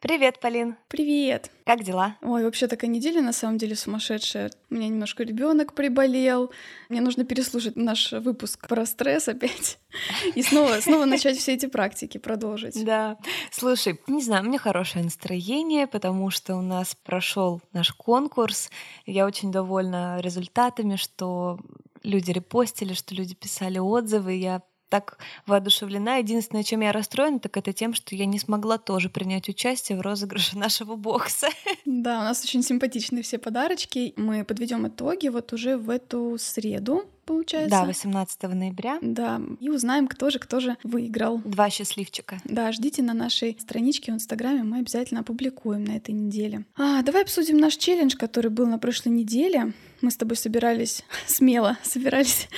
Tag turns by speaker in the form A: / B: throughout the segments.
A: Привет, Полин.
B: Привет.
A: Как дела?
B: Ой, вообще такая неделя на самом деле сумасшедшая. У меня немножко ребенок приболел. Мне нужно переслушать наш выпуск про стресс опять. И снова, снова начать все эти практики продолжить.
A: Да. Слушай, не знаю, у меня хорошее настроение, потому что у нас прошел наш конкурс. Я очень довольна результатами, что люди репостили, что люди писали отзывы. Я так воодушевлена. Единственное, чем я расстроена, так это тем, что я не смогла тоже принять участие в розыгрыше нашего бокса.
B: Да, у нас очень симпатичные все подарочки. Мы подведем итоги вот уже в эту среду, получается.
A: Да, 18 ноября.
B: Да, и узнаем, кто же, кто же выиграл.
A: Два счастливчика.
B: Да, ждите на нашей страничке в Инстаграме, мы обязательно опубликуем на этой неделе. А, давай обсудим наш челлендж, который был на прошлой неделе. Мы с тобой собирались смело, собирались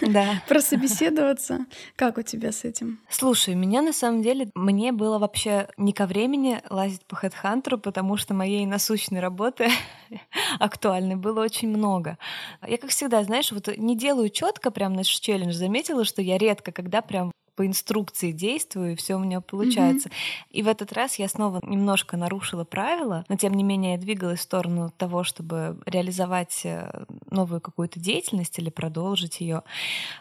A: да.
B: прособеседоваться. Как у тебя с этим?
A: Слушай, меня на самом деле, мне было вообще не ко времени лазить по HeadHunter, потому что моей насущной работы актуальной было очень много. Я, как всегда, знаешь, вот не делаю четко прям наш челлендж, заметила, что я редко, когда прям по инструкции действую, и все у меня получается. Mm-hmm. И в этот раз я снова немножко нарушила правила, но тем не менее я двигалась в сторону того, чтобы реализовать э, новую какую-то деятельность или продолжить ее.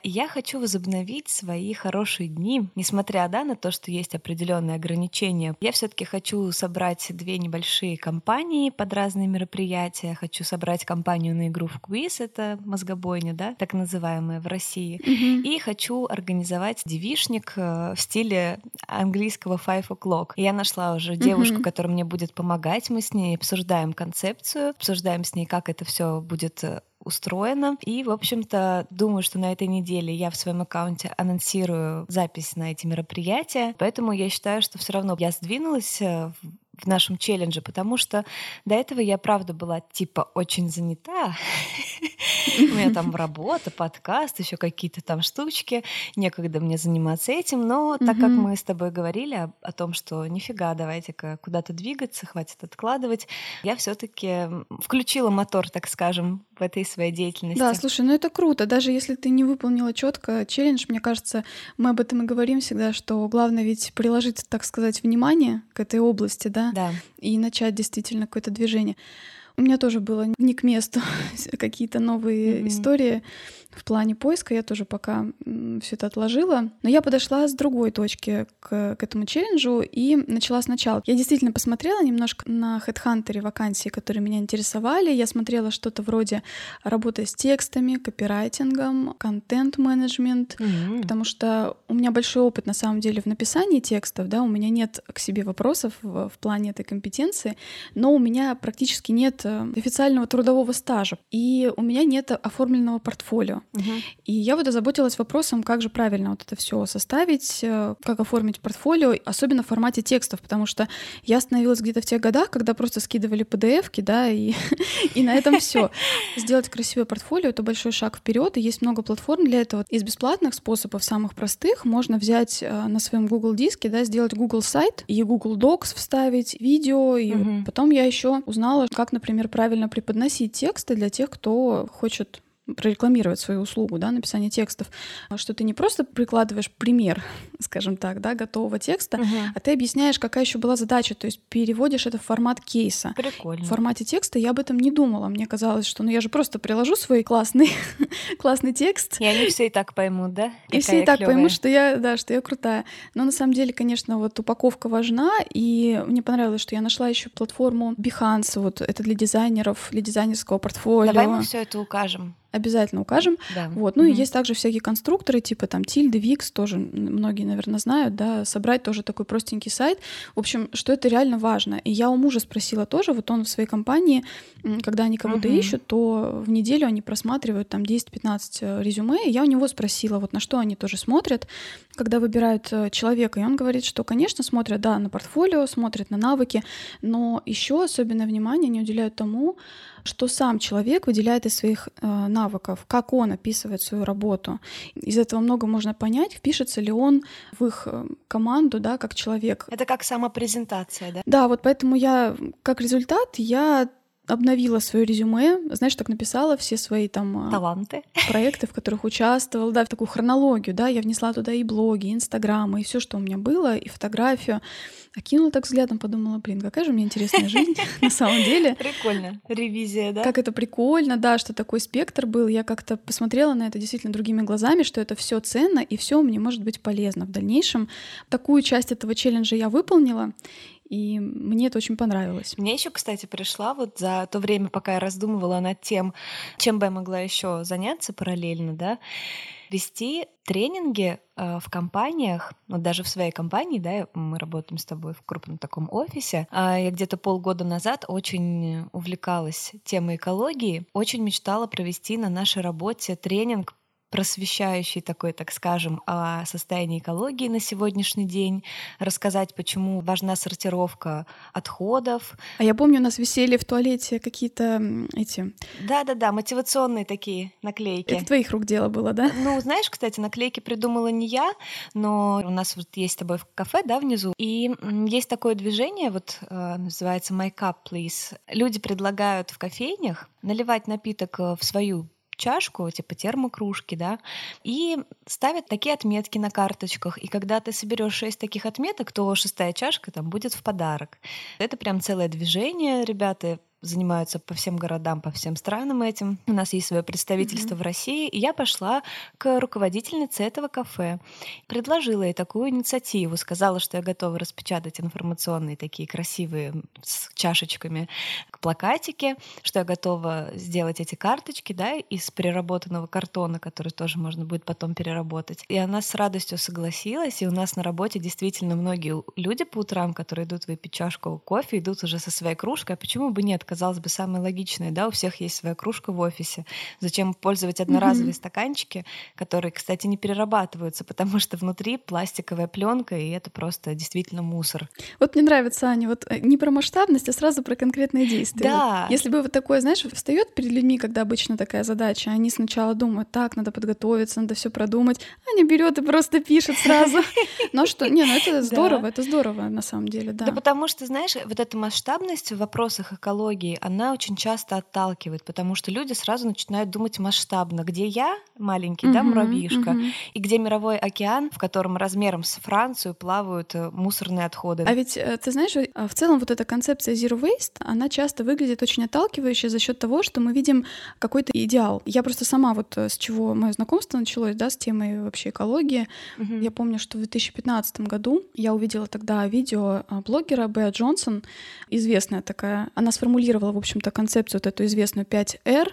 A: Я хочу возобновить свои хорошие дни, несмотря да, на то, что есть определенные ограничения. Я все-таки хочу собрать две небольшие компании под разные мероприятия. Хочу собрать компанию на игру в квиз, это мозгобойня, да, так называемая в России. Mm-hmm. И хочу организовать девиш девишник э, в стиле английского five o'clock. Я нашла уже девушку, mm-hmm. которая мне будет помогать. Мы с ней обсуждаем концепцию, обсуждаем с ней, как это все будет э, устроено. И, в общем-то, думаю, что на этой неделе я в своем аккаунте анонсирую запись на эти мероприятия. Поэтому я считаю, что все равно я сдвинулась в нашем челлендже, потому что до этого я, правда, была типа очень занята. У меня там работа, подкаст, еще какие-то там штучки. Некогда мне заниматься этим. Но так как мы с тобой говорили о том, что нифига, давайте-ка куда-то двигаться, хватит откладывать, я все-таки включила мотор, так скажем, в этой своей деятельности.
B: Да, слушай, ну это круто. Даже если ты не выполнила четко челлендж, мне кажется, мы об этом и говорим всегда, что главное ведь приложить, так сказать, внимание к этой области, да,
A: да.
B: и начать действительно какое-то движение. У меня тоже было не к месту какие-то новые mm-hmm. истории в плане поиска я тоже пока все это отложила. Но я подошла с другой точки к, к этому челленджу и начала сначала. Я действительно посмотрела немножко на HeadHunter вакансии, которые меня интересовали. Я смотрела что-то вроде работы с текстами, копирайтингом, контент-менеджмент, mm-hmm. потому что у меня большой опыт на самом деле в написании текстов, да, у меня нет к себе вопросов в, в плане этой компетенции, но у меня практически нет э, официального трудового стажа, и у меня нет оформленного портфолио. Угу. И я вот озаботилась вопросом, как же правильно вот это все составить, э, как оформить портфолио, особенно в формате текстов, потому что я остановилась где-то в тех годах, когда просто скидывали PDF-ки, да, и, и на этом все. Сделать красивое портфолио — это большой шаг вперед, и есть много платформ для этого. Из бесплатных способов, самых простых, можно взять э, на своем Google диске, да, сделать Google сайт и Google Docs вставить, видео, и угу. потом я еще узнала, как, например, правильно преподносить тексты для тех, кто хочет прорекламировать свою услугу, да, написание текстов, а что ты не просто прикладываешь пример, скажем так, да, готового текста, угу. а ты объясняешь, какая еще была задача, то есть переводишь это в формат кейса.
A: Прикольно.
B: В формате текста я об этом не думала. Мне казалось, что ну я же просто приложу свой классный, классный текст.
A: И они все и так поймут, да?
B: Какая и все и так клёвая. поймут, что я, да, что я крутая. Но на самом деле, конечно, вот упаковка важна, и мне понравилось, что я нашла еще платформу Behance, вот это для дизайнеров, для дизайнерского портфолио.
A: Давай мы все это укажем
B: обязательно укажем.
A: Да.
B: Вот. Ну угу. и есть также всякие конструкторы, типа там Тильды, Викс, тоже многие, наверное, знают, да, собрать тоже такой простенький сайт. В общем, что это реально важно. И я у мужа спросила тоже, вот он в своей компании, когда они кого-то угу. ищут, то в неделю они просматривают там 10-15 э, резюме, и я у него спросила, вот на что они тоже смотрят, когда выбирают э, человека, и он говорит, что, конечно, смотрят, да, на портфолио, смотрят на навыки, но еще особенное внимание не уделяют тому, что сам человек выделяет из своих э, навыков, как он описывает свою работу. Из этого много можно понять, впишется ли он в их э, команду, да, как человек.
A: Это как самопрезентация, да?
B: Да, вот поэтому я, как результат, я обновила свое резюме, знаешь, так написала все свои там
A: а, таланты,
B: проекты, в которых участвовала, да, в такую хронологию, да, я внесла туда и блоги, и инстаграмы, и все, что у меня было, и фотографию. Окинула так взглядом, подумала, блин, какая же у меня интересная жизнь на самом деле.
A: Прикольно. Ревизия, да?
B: Как это прикольно, да, что такой спектр был. Я как-то посмотрела на это действительно другими глазами, что это все ценно и все мне может быть полезно в дальнейшем. Такую часть этого челленджа я выполнила, и мне это очень понравилось.
A: Мне еще, кстати, пришла вот за то время, пока я раздумывала над тем, чем бы я могла еще заняться параллельно, да, вести тренинги э, в компаниях, ну даже в своей компании, да, мы работаем с тобой в крупном таком офисе. Э, я где-то полгода назад очень увлекалась темой экологии, очень мечтала провести на нашей работе тренинг просвещающий такой, так скажем, о состоянии экологии на сегодняшний день, рассказать, почему важна сортировка отходов.
B: А я помню, у нас висели в туалете какие-то эти...
A: Да-да-да, мотивационные такие наклейки.
B: Это твоих рук дело было, да?
A: Ну, знаешь, кстати, наклейки придумала не я, но у нас вот есть с тобой в кафе, да, внизу, и есть такое движение, вот э, называется My Cup, Please. Люди предлагают в кофейнях наливать напиток э, в свою чашку, типа термокружки, да, и ставят такие отметки на карточках. И когда ты соберешь шесть таких отметок, то шестая чашка там будет в подарок. Это прям целое движение, ребята занимаются по всем городам, по всем странам этим. У нас есть свое представительство mm-hmm. в России, и я пошла к руководительнице этого кафе, предложила ей такую инициативу, сказала, что я готова распечатать информационные такие красивые с чашечками плакатики, что я готова сделать эти карточки, да, из переработанного картона, который тоже можно будет потом переработать. И она с радостью согласилась, и у нас на работе действительно многие люди по утрам, которые идут выпить чашку кофе, идут уже со своей кружкой, а почему бы нет? Казалось бы, самое логичное, да, у всех есть своя кружка в офисе. Зачем пользовать одноразовые mm-hmm. стаканчики, которые, кстати, не перерабатываются, потому что внутри пластиковая пленка, и это просто действительно мусор.
B: Вот мне нравится, Аня, вот э, не про масштабность, а сразу про конкретные действия.
A: Да.
B: Если бы вот такое, знаешь, встает перед людьми, когда обычно такая задача, они сначала думают, так, надо подготовиться, надо все продумать, Аня берет и просто пишет сразу. Ну что, не, ну это здорово, это здорово на самом деле, да.
A: Да потому что, знаешь, вот эта масштабность в вопросах экологии, психологии, она очень часто отталкивает, потому что люди сразу начинают думать масштабно, где я маленький, uh-huh, да, муравьишка, uh-huh. и где мировой океан, в котором размером с Францию плавают э, мусорные отходы.
B: А ведь э, ты знаешь, а в целом вот эта концепция zero waste, она часто выглядит очень отталкивающе за счет того, что мы видим какой-то идеал. Я просто сама вот э, с чего мое знакомство началось, да, с темой вообще экологии. Uh-huh. Я помню, что в 2015 году я увидела тогда видео блогера Беа Джонсон, известная такая, она сформулировала сформулировала, в общем-то, концепцию вот эту известную 5R.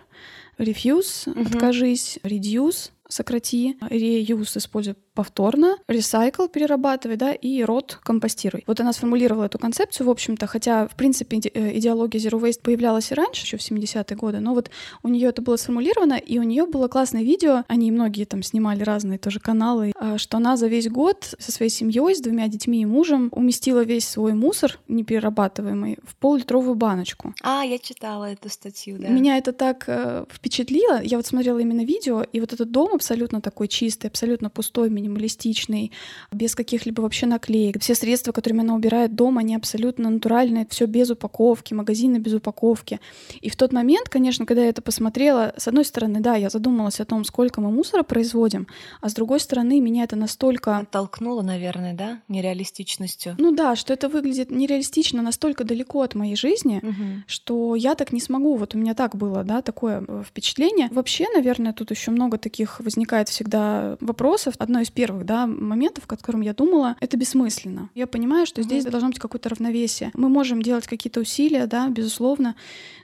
B: Refuse, угу. откажись, reduce, сократи, reuse, используй повторно, recycle, перерабатывай, да, и рот компостируй. Вот она сформулировала эту концепцию, в общем-то, хотя, в принципе, э, идеология Zero Waste появлялась и раньше, еще в 70-е годы, но вот у нее это было сформулировано, и у нее было классное видео, они многие там снимали разные тоже каналы, а, что она за весь год со своей семьей, с двумя детьми и мужем уместила весь свой мусор неперерабатываемый в пол-литровую баночку.
A: А, я читала эту статью, да.
B: Меня это так э, впечатлило. Я вот смотрела именно видео, и вот этот дом абсолютно такой чистый, абсолютно пустой, минималистичный, без каких-либо вообще наклеек. Все средства, которыми она убирает дом, они абсолютно натуральные, все без упаковки, магазины без упаковки. И в тот момент, конечно, когда я это посмотрела, с одной стороны, да, я задумалась о том, сколько мы мусора производим, а с другой стороны, меня это настолько...
A: Оттолкнуло, наверное, да, нереалистичностью.
B: Ну да, что это выглядит нереалистично, настолько далеко от моей жизни, угу. что я так не смогу. Вот у меня так было, да, такое э, впечатление. Вообще, наверное, тут еще много таких возникает всегда вопросов. Одно из первых да, моментов, о котором я думала, это бессмысленно. Я понимаю, что здесь mm-hmm. должно быть какое-то равновесие. Мы можем делать какие-то усилия, да, безусловно,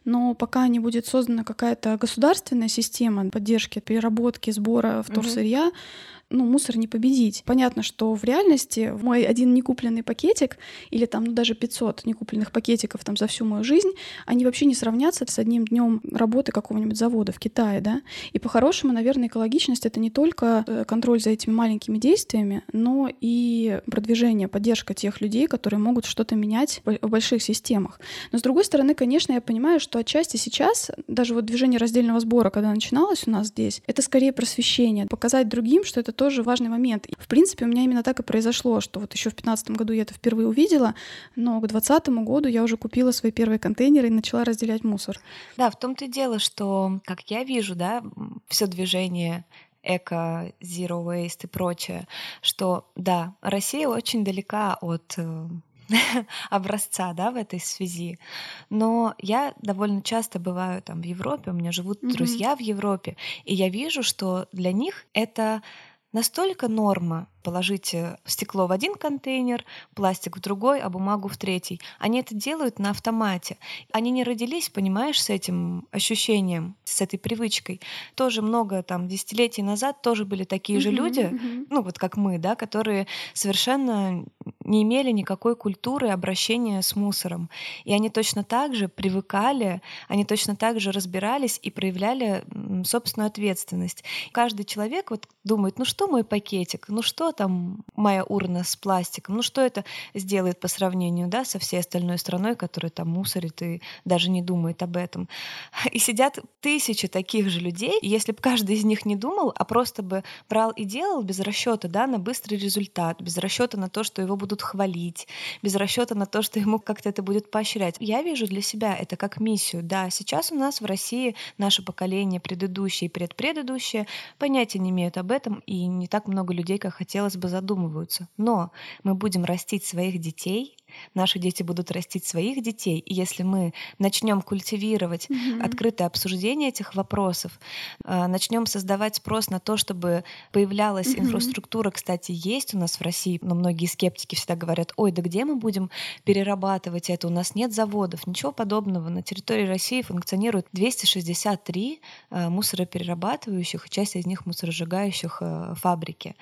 B: но пока не будет создана какая-то государственная система поддержки, переработки, сбора вторсырья, mm-hmm ну, мусор не победить. Понятно, что в реальности мой один некупленный пакетик или там ну, даже 500 некупленных пакетиков там за всю мою жизнь, они вообще не сравнятся с одним днем работы какого-нибудь завода в Китае, да. И по-хорошему, наверное, экологичность это не только э, контроль за этими маленькими действиями, но и продвижение, поддержка тех людей, которые могут что-то менять в больших системах. Но с другой стороны, конечно, я понимаю, что отчасти сейчас, даже вот движение раздельного сбора, когда начиналось у нас здесь, это скорее просвещение, показать другим, что это тоже важный момент. В принципе, у меня именно так и произошло, что вот еще в 2015 году я это впервые увидела, но к 2020 году я уже купила свои первые контейнеры и начала разделять мусор.
A: Да, в том-то и дело, что, как я вижу, да, все движение эко, zero waste и прочее, что да, Россия очень далека от э, образца, да, в этой связи. Но я довольно часто бываю там в Европе, у меня живут mm-hmm. друзья в Европе, и я вижу, что для них это настолько норма положить э, стекло в один контейнер, пластик в другой, а бумагу в третий. Они это делают на автомате. Они не родились, понимаешь, с этим ощущением, с этой привычкой. Тоже много там десятилетий назад тоже были такие же люди, ну вот как мы, да, которые совершенно не имели никакой культуры обращения с мусором. И они точно так же привыкали, они точно так же разбирались и проявляли собственную ответственность. Каждый человек вот думает, ну что мой пакетик, ну что там моя урна с пластиком, ну что это сделает по сравнению, да, со всей остальной страной, которая там мусорит и даже не думает об этом. И сидят тысячи таких же людей, и если бы каждый из них не думал, а просто бы брал и делал без расчета, да, на быстрый результат, без расчета на то, что его будут хвалить, без расчета на то, что ему как-то это будет поощрять. Я вижу для себя это как миссию. Да, сейчас у нас в России наше поколение, предыдущее и предпредыдущее, понятия не имеют об этом, и не так много людей, как хотелось хотелось бы, задумываются. Но мы будем растить своих детей, наши дети будут растить своих детей. И если мы начнем культивировать mm-hmm. открытое обсуждение этих вопросов, э, начнем создавать спрос на то, чтобы появлялась mm-hmm. инфраструктура, кстати, есть у нас в России, но многие скептики всегда говорят, ой, да где мы будем перерабатывать это? У нас нет заводов, ничего подобного. На территории России функционирует 263 э, мусороперерабатывающих, часть из них мусоросжигающих э, фабрики.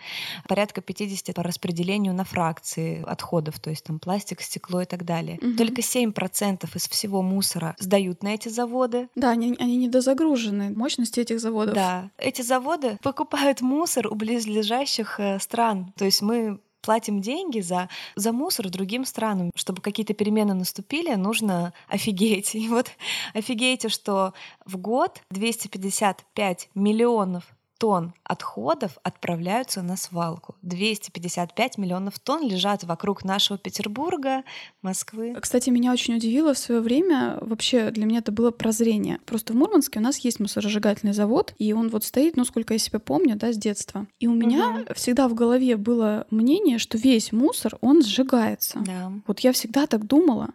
A: Порядка 50 по распределению на фракции отходов, то есть там пластик, стекло и так далее. Угу. Только 7% из всего мусора сдают на эти заводы.
B: Да, они, они недозагружены. Мощности этих заводов.
A: Да. Эти заводы покупают мусор у близлежащих э, стран. То есть мы платим деньги за, за мусор другим странам. Чтобы какие-то перемены наступили, нужно офигеть. И вот офигейте, что в год 255 миллионов тонн отходов отправляются на свалку. 255 миллионов тонн лежат вокруг нашего Петербурга, Москвы.
B: Кстати, меня очень удивило в свое время, вообще для меня это было прозрение. Просто в Мурманске у нас есть мусоросжигательный завод, и он вот стоит, ну, сколько я себя помню, да, с детства. И у меня угу. всегда в голове было мнение, что весь мусор, он сжигается.
A: Да.
B: Вот я всегда так думала.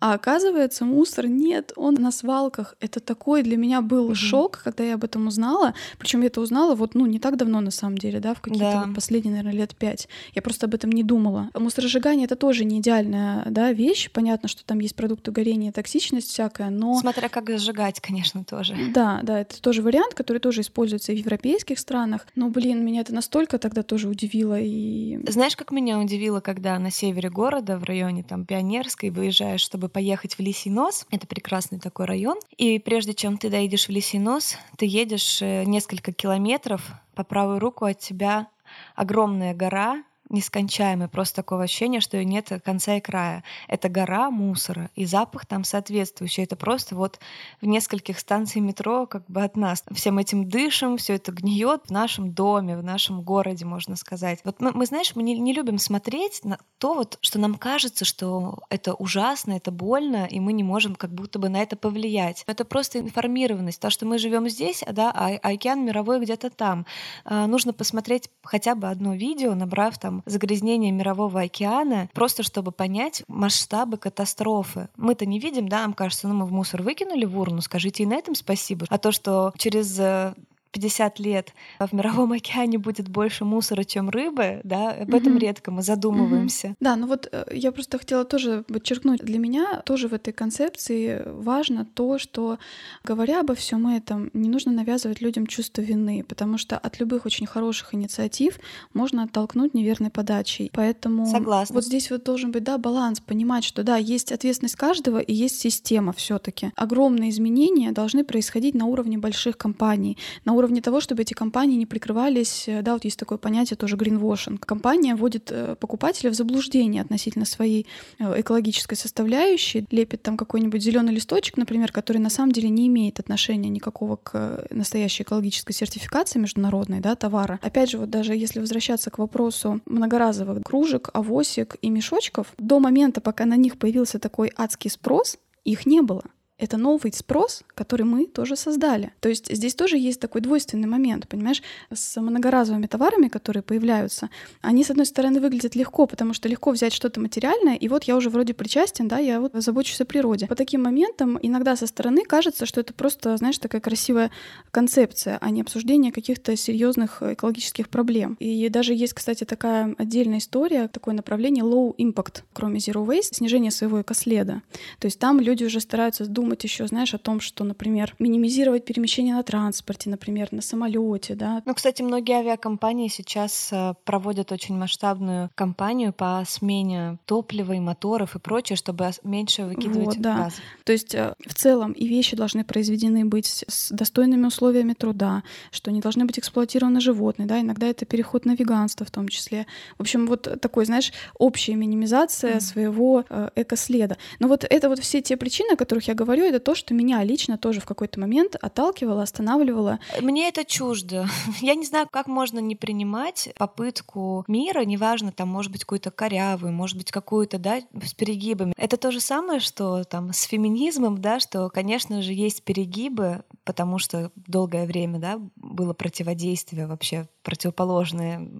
B: А оказывается, мусор нет, он на свалках. Это такой для меня был угу. шок, когда я об этом узнала. Причем я это узнала вот, ну, не так давно на самом деле, да, в какие-то да. вот последние, наверное, лет пять. Я просто об этом не думала. Мусоросжигание это тоже не идеальная, да, вещь. Понятно, что там есть продукты горения, токсичность всякая, но...
A: Смотря как сжигать, конечно, тоже.
B: Да, да, это тоже вариант, который тоже используется и в европейских странах. Но, блин, меня это настолько тогда тоже удивило и...
A: Знаешь, как меня удивило, когда на севере города, в районе там Пионерской, выезжаешь, чтобы поехать в Лисий нос. Это прекрасный такой район. И прежде чем ты доедешь в Лисий нос, ты едешь э, несколько километров по правую руку от тебя огромная гора, нескончаемый, просто такое ощущение, что нет конца и края. Это гора мусора, и запах там соответствующий. Это просто вот в нескольких станциях метро как бы от нас. Всем этим дышим, все это гниет в нашем доме, в нашем городе, можно сказать. Вот мы, мы знаешь, мы не, не любим смотреть на то, вот, что нам кажется, что это ужасно, это больно, и мы не можем как будто бы на это повлиять. Это просто информированность, то, что мы живем здесь, да, а, а океан мировой где-то там. А, нужно посмотреть хотя бы одно видео, набрав там загрязнения мирового океана, просто чтобы понять масштабы катастрофы. Мы-то не видим, да, нам кажется, ну мы в мусор выкинули в урну, скажите и на этом спасибо. А то, что через э, 50 лет в мировом океане будет больше мусора, чем рыбы, да, об этом mm-hmm. редко мы задумываемся. Mm-hmm.
B: Да, ну вот э, я просто хотела тоже подчеркнуть, для меня тоже в этой концепции важно то, что говоря обо всем этом, не нужно навязывать людям чувство вины, потому что от любых очень хороших инициатив можно оттолкнуть неверной подачей. Поэтому
A: Согласна.
B: вот здесь вот должен быть, да, баланс, понимать, что да, есть ответственность каждого и есть система все таки Огромные изменения должны происходить на уровне больших компаний, на уровне того, чтобы эти компании не прикрывались, э, да, вот есть такое понятие тоже greenwashing. Компания вводит э, покупателя в заблуждение относительно своей э, экологической составляющей, лепит там какой-нибудь зеленый листочек, например, который на самом деле не имеет отношения никакого к настоящей экологической сертификации международной, да, товара. Опять же, вот даже если возвращаться к вопросу многоразовых кружек, авосик и мешочков, до момента, пока на них появился такой адский спрос, их не было это новый спрос, который мы тоже создали. То есть здесь тоже есть такой двойственный момент, понимаешь, с многоразовыми товарами, которые появляются, они, с одной стороны, выглядят легко, потому что легко взять что-то материальное, и вот я уже вроде причастен, да, я вот забочусь о природе. По таким моментам иногда со стороны кажется, что это просто, знаешь, такая красивая концепция, а не обсуждение каких-то серьезных экологических проблем. И даже есть, кстати, такая отдельная история, такое направление low impact, кроме zero waste, снижение своего экоследа. То есть там люди уже стараются думать думать еще, знаешь, о том, что, например, минимизировать перемещение на транспорте, например, на самолете, да.
A: Ну, кстати, многие авиакомпании сейчас э, проводят очень масштабную кампанию по смене топлива и моторов и прочее, чтобы меньше выкидывать вот, да. газов.
B: То есть э, в целом и вещи должны произведены быть с достойными условиями труда, что не должны быть эксплуатированы животные, да, иногда это переход на веганство в том числе. В общем, вот такой, знаешь, общая минимизация mm. своего э, экоследа. Но вот это вот все те причины, о которых я говорю, говорю, это то, что меня лично тоже в какой-то момент отталкивало, останавливало.
A: Мне это чуждо. Я не знаю, как можно не принимать попытку мира, неважно, там, может быть, какую-то корявую, может быть, какую-то, да, с перегибами. Это то же самое, что там с феминизмом, да, что, конечно же, есть перегибы, потому что долгое время, да, было противодействие вообще, противоположная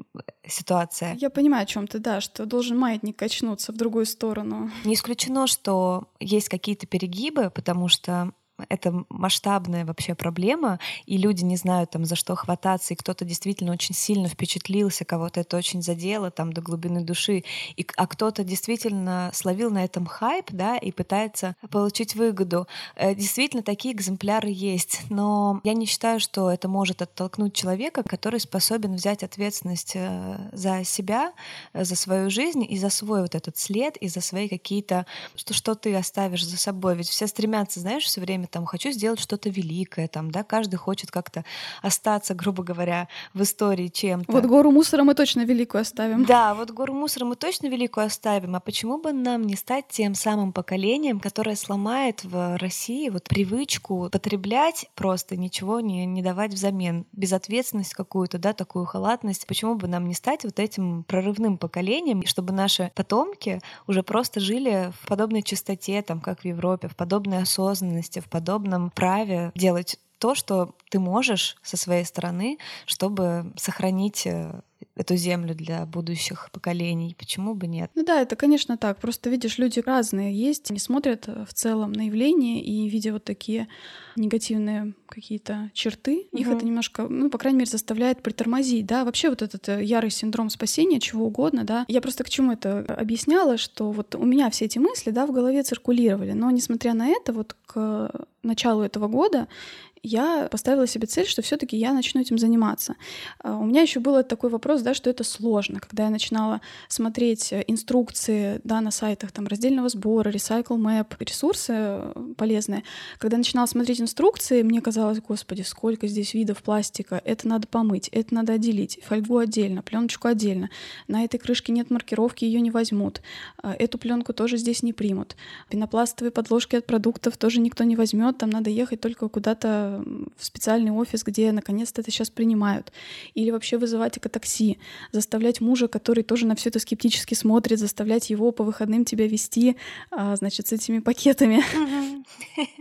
A: ситуация.
B: Я понимаю, о чем ты, да, что должен маятник качнуться в другую сторону.
A: Не исключено, что есть какие-то перегибы, потому что это масштабная вообще проблема, и люди не знают там за что хвататься, и кто-то действительно очень сильно впечатлился, кого-то это очень задело там до глубины души, и, а кто-то действительно словил на этом хайп, да, и пытается получить выгоду. Э, действительно, такие экземпляры есть, но я не считаю, что это может оттолкнуть человека, который способен взять ответственность э, за себя, э, за свою жизнь и за свой вот этот след, и за свои какие-то, что, что ты оставишь за собой. Ведь все стремятся, знаешь, все время там хочу сделать что-то великое, там, да, каждый хочет как-то остаться, грубо говоря, в истории чем-то.
B: Вот гору мусора мы точно великую оставим.
A: Да, вот гору мусора мы точно великую оставим, а почему бы нам не стать тем самым поколением, которое сломает в России вот привычку потреблять просто ничего не, не давать взамен, безответственность какую-то, да, такую халатность. Почему бы нам не стать вот этим прорывным поколением, чтобы наши потомки уже просто жили в подобной чистоте, там, как в Европе, в подобной осознанности, в подобной подобном праве делать то, что ты можешь со своей стороны, чтобы сохранить э, эту землю для будущих поколений. Почему бы нет?
B: Ну да, это, конечно, так. Просто видишь, люди разные есть, они смотрят э, в целом на явление и видя вот такие негативные какие-то черты, угу. их это немножко, ну, по крайней мере, заставляет притормозить, да, вообще вот этот э, ярый синдром спасения, чего угодно, да. Я просто к чему это объясняла, что вот у меня все эти мысли, да, в голове циркулировали, но несмотря на это, вот к началу этого года я поставила себе цель, что все-таки я начну этим заниматься. А, у меня еще был такой вопрос, да, что это сложно. Когда я начинала смотреть э, инструкции да, на сайтах там, раздельного сбора, Recycle Map, ресурсы э, полезные, когда я начинала смотреть инструкции, мне казалось, господи, сколько здесь видов пластика, это надо помыть, это надо отделить, фольгу отдельно, пленочку отдельно. На этой крышке нет маркировки, ее не возьмут. А, эту пленку тоже здесь не примут. Пенопластовые подложки от продуктов тоже никто не возьмет, там надо ехать только куда-то в специальный офис, где наконец-то это сейчас принимают. Или вообще вызывать экотакси, заставлять мужа, который тоже на все это скептически смотрит, заставлять его по выходным тебя вести, а, значит, с этими пакетами.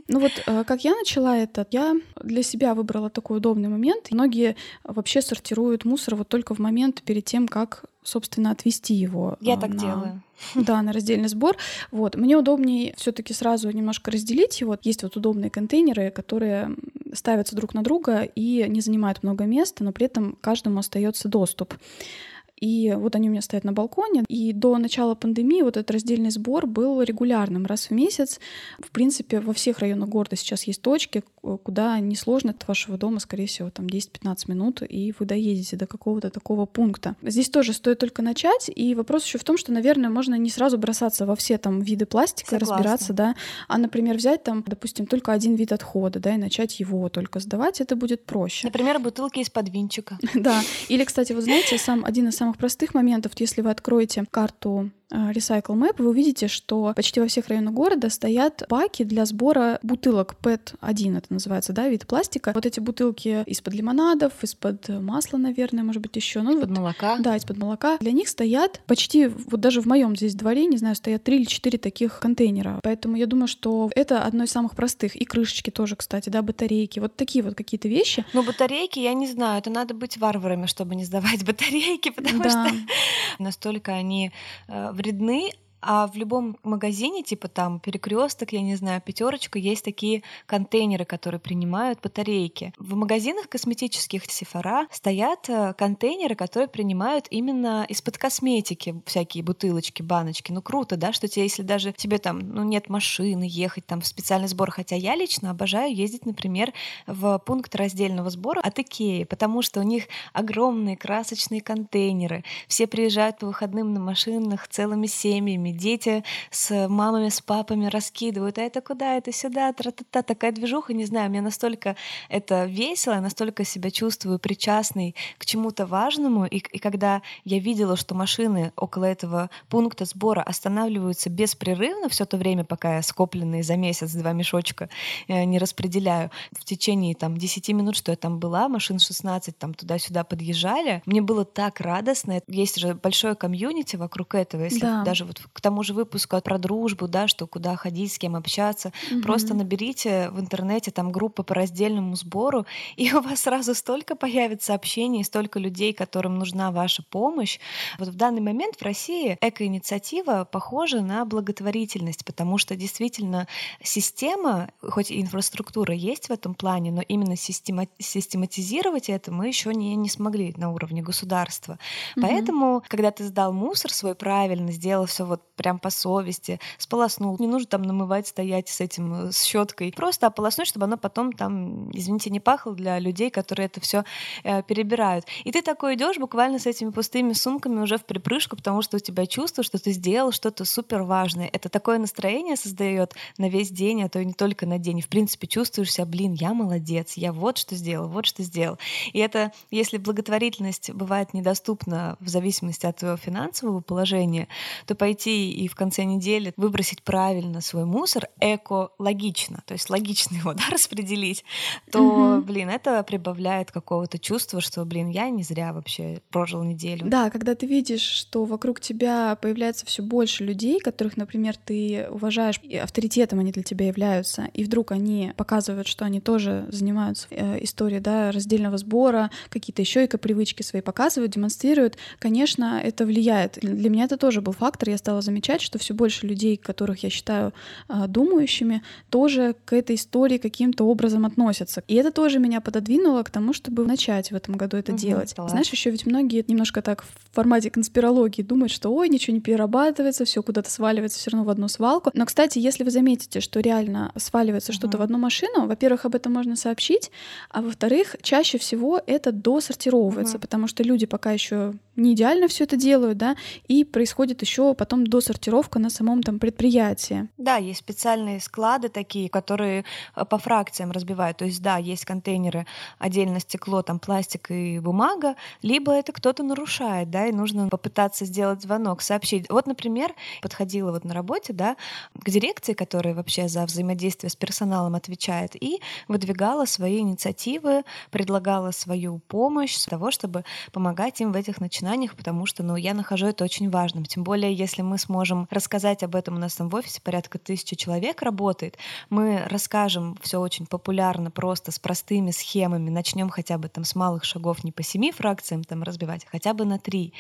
B: Ну вот, а, как я начала это, я для себя выбрала такой удобный момент. Многие вообще сортируют мусор вот только в момент перед тем, как собственно, отвести его.
A: Я так на, делаю.
B: Да, на раздельный сбор. Вот. Мне удобнее все-таки сразу немножко разделить его. Есть вот удобные контейнеры, которые ставятся друг на друга и не занимают много места, но при этом каждому остается доступ. И вот они у меня стоят на балконе. И до начала пандемии вот этот раздельный сбор был регулярным раз в месяц. В принципе, во всех районах города сейчас есть точки, куда несложно от вашего дома, скорее всего, там 10-15 минут, и вы доедете до какого-то такого пункта. Здесь тоже стоит только начать, и вопрос еще в том, что, наверное, можно не сразу бросаться во все там виды пластика, Согласна. разбираться, да, а, например, взять там, допустим, только один вид отхода, да, и начать его только сдавать, это будет проще.
A: Например, бутылки из-под винчика.
B: Да. Или, кстати, вот знаете, сам один из самых простых моментов, если вы откроете карту Recycle Map, вы увидите, что почти во всех районах города стоят баки для сбора бутылок PET-1, это называется, да, вид пластика. Вот эти бутылки из-под лимонадов, из-под масла, наверное, может быть, еще.
A: Ну, из-под вот, молока.
B: Да, из-под молока. Для них стоят почти, вот даже в моем здесь дворе, не знаю, стоят три или четыре таких контейнера. Поэтому я думаю, что это одно из самых простых. И крышечки тоже, кстати, да, батарейки. Вот такие вот какие-то вещи.
A: Ну, батарейки, я не знаю, это надо быть варварами, чтобы не сдавать батарейки, потому да. что настолько они э, вредны, а в любом магазине, типа там перекресток, я не знаю, пятерочка, есть такие контейнеры, которые принимают батарейки. В магазинах косметических Сефара стоят э, контейнеры, которые принимают именно из-под косметики всякие бутылочки, баночки. Ну круто, да, что тебе, если даже тебе там ну, нет машины, ехать там в специальный сбор. Хотя я лично обожаю ездить, например, в пункт раздельного сбора от Икеи, потому что у них огромные красочные контейнеры. Все приезжают по выходным на машинах целыми семьями, семьями, дети с мамами, с папами раскидывают, а это куда, это сюда, тра-та-та, такая движуха, не знаю, мне настолько это весело, я настолько себя чувствую причастной к чему-то важному, и, и когда я видела, что машины около этого пункта сбора останавливаются беспрерывно все то время, пока я скопленные за месяц два мешочка э, не распределяю, в течение там 10 минут, что я там была, машин 16 там туда-сюда подъезжали, мне было так радостно, есть же большое комьюнити вокруг этого, если да. даже вот к тому же выпуску про дружбу, да, что куда ходить, с кем общаться. Угу. Просто наберите в интернете там группы по раздельному сбору, и у вас сразу столько появится общений, столько людей, которым нужна ваша помощь. Вот в данный момент в России эко-инициатива похожа на благотворительность, потому что действительно система, хоть и инфраструктура есть в этом плане, но именно система, систематизировать это мы еще не, не смогли на уровне государства. Угу. Поэтому, когда ты сдал мусор свой правильно, сделал все вот прям по совести, сполоснул. Не нужно там намывать, стоять с этим, э, с щеткой. Просто ополоснуть, чтобы оно потом там, извините, не пахло для людей, которые это все э, перебирают. И ты такой идешь буквально с этими пустыми сумками уже в припрыжку, потому что у тебя чувство, что ты сделал что-то супер важное. Это такое настроение создает на весь день, а то и не только на день. В принципе, чувствуешь себя, блин, я молодец, я вот что сделал, вот что сделал. И это, если благотворительность бывает недоступна в зависимости от твоего финансового положения, то пойти и в конце недели выбросить правильно свой мусор, эко-логично, то есть логично его да, распределить, то, угу. блин, это прибавляет какого-то чувства, что, блин, я не зря вообще прожил неделю.
B: Да, когда ты видишь, что вокруг тебя появляется все больше людей, которых, например, ты уважаешь, и авторитетом они для тебя являются, и вдруг они показывают, что они тоже занимаются э, историей да, раздельного сбора, какие-то еще эко-привычки свои показывают, демонстрируют, конечно, это влияет. Для меня это тоже был фактор, я стала замечать замечать, что все больше людей, которых я считаю а, думающими, тоже к этой истории каким-то образом относятся. И это тоже меня пододвинуло к тому, чтобы начать в этом году это угу, делать. Класс. Знаешь, еще ведь многие немножко так в формате конспирологии думают, что ой, ничего не перерабатывается, все куда-то сваливается все равно в одну свалку. Но, кстати, если вы заметите, что реально сваливается угу. что-то в одну машину, во-первых, об этом можно сообщить, а во-вторых, чаще всего это досортировывается, угу. потому что люди пока еще не идеально все это делают, да, и происходит еще потом досортировка на самом там предприятии.
A: Да, есть специальные склады такие, которые э, по фракциям разбивают. То есть, да, есть контейнеры, отдельно стекло, там пластик и бумага, либо это кто-то нарушает, да, и нужно попытаться сделать звонок, сообщить. Вот, например, подходила вот на работе, да, к дирекции, которая вообще за взаимодействие с персоналом отвечает, и выдвигала свои инициативы, предлагала свою помощь для того, чтобы помогать им в этих начинаниях начинаниях, потому что, ну, я нахожу это очень важным. Тем более, если мы сможем рассказать об этом, у нас там в офисе порядка тысячи человек работает, мы расскажем все очень популярно, просто с простыми схемами, начнем хотя бы там с малых шагов, не по семи фракциям там разбивать, а хотя бы на три,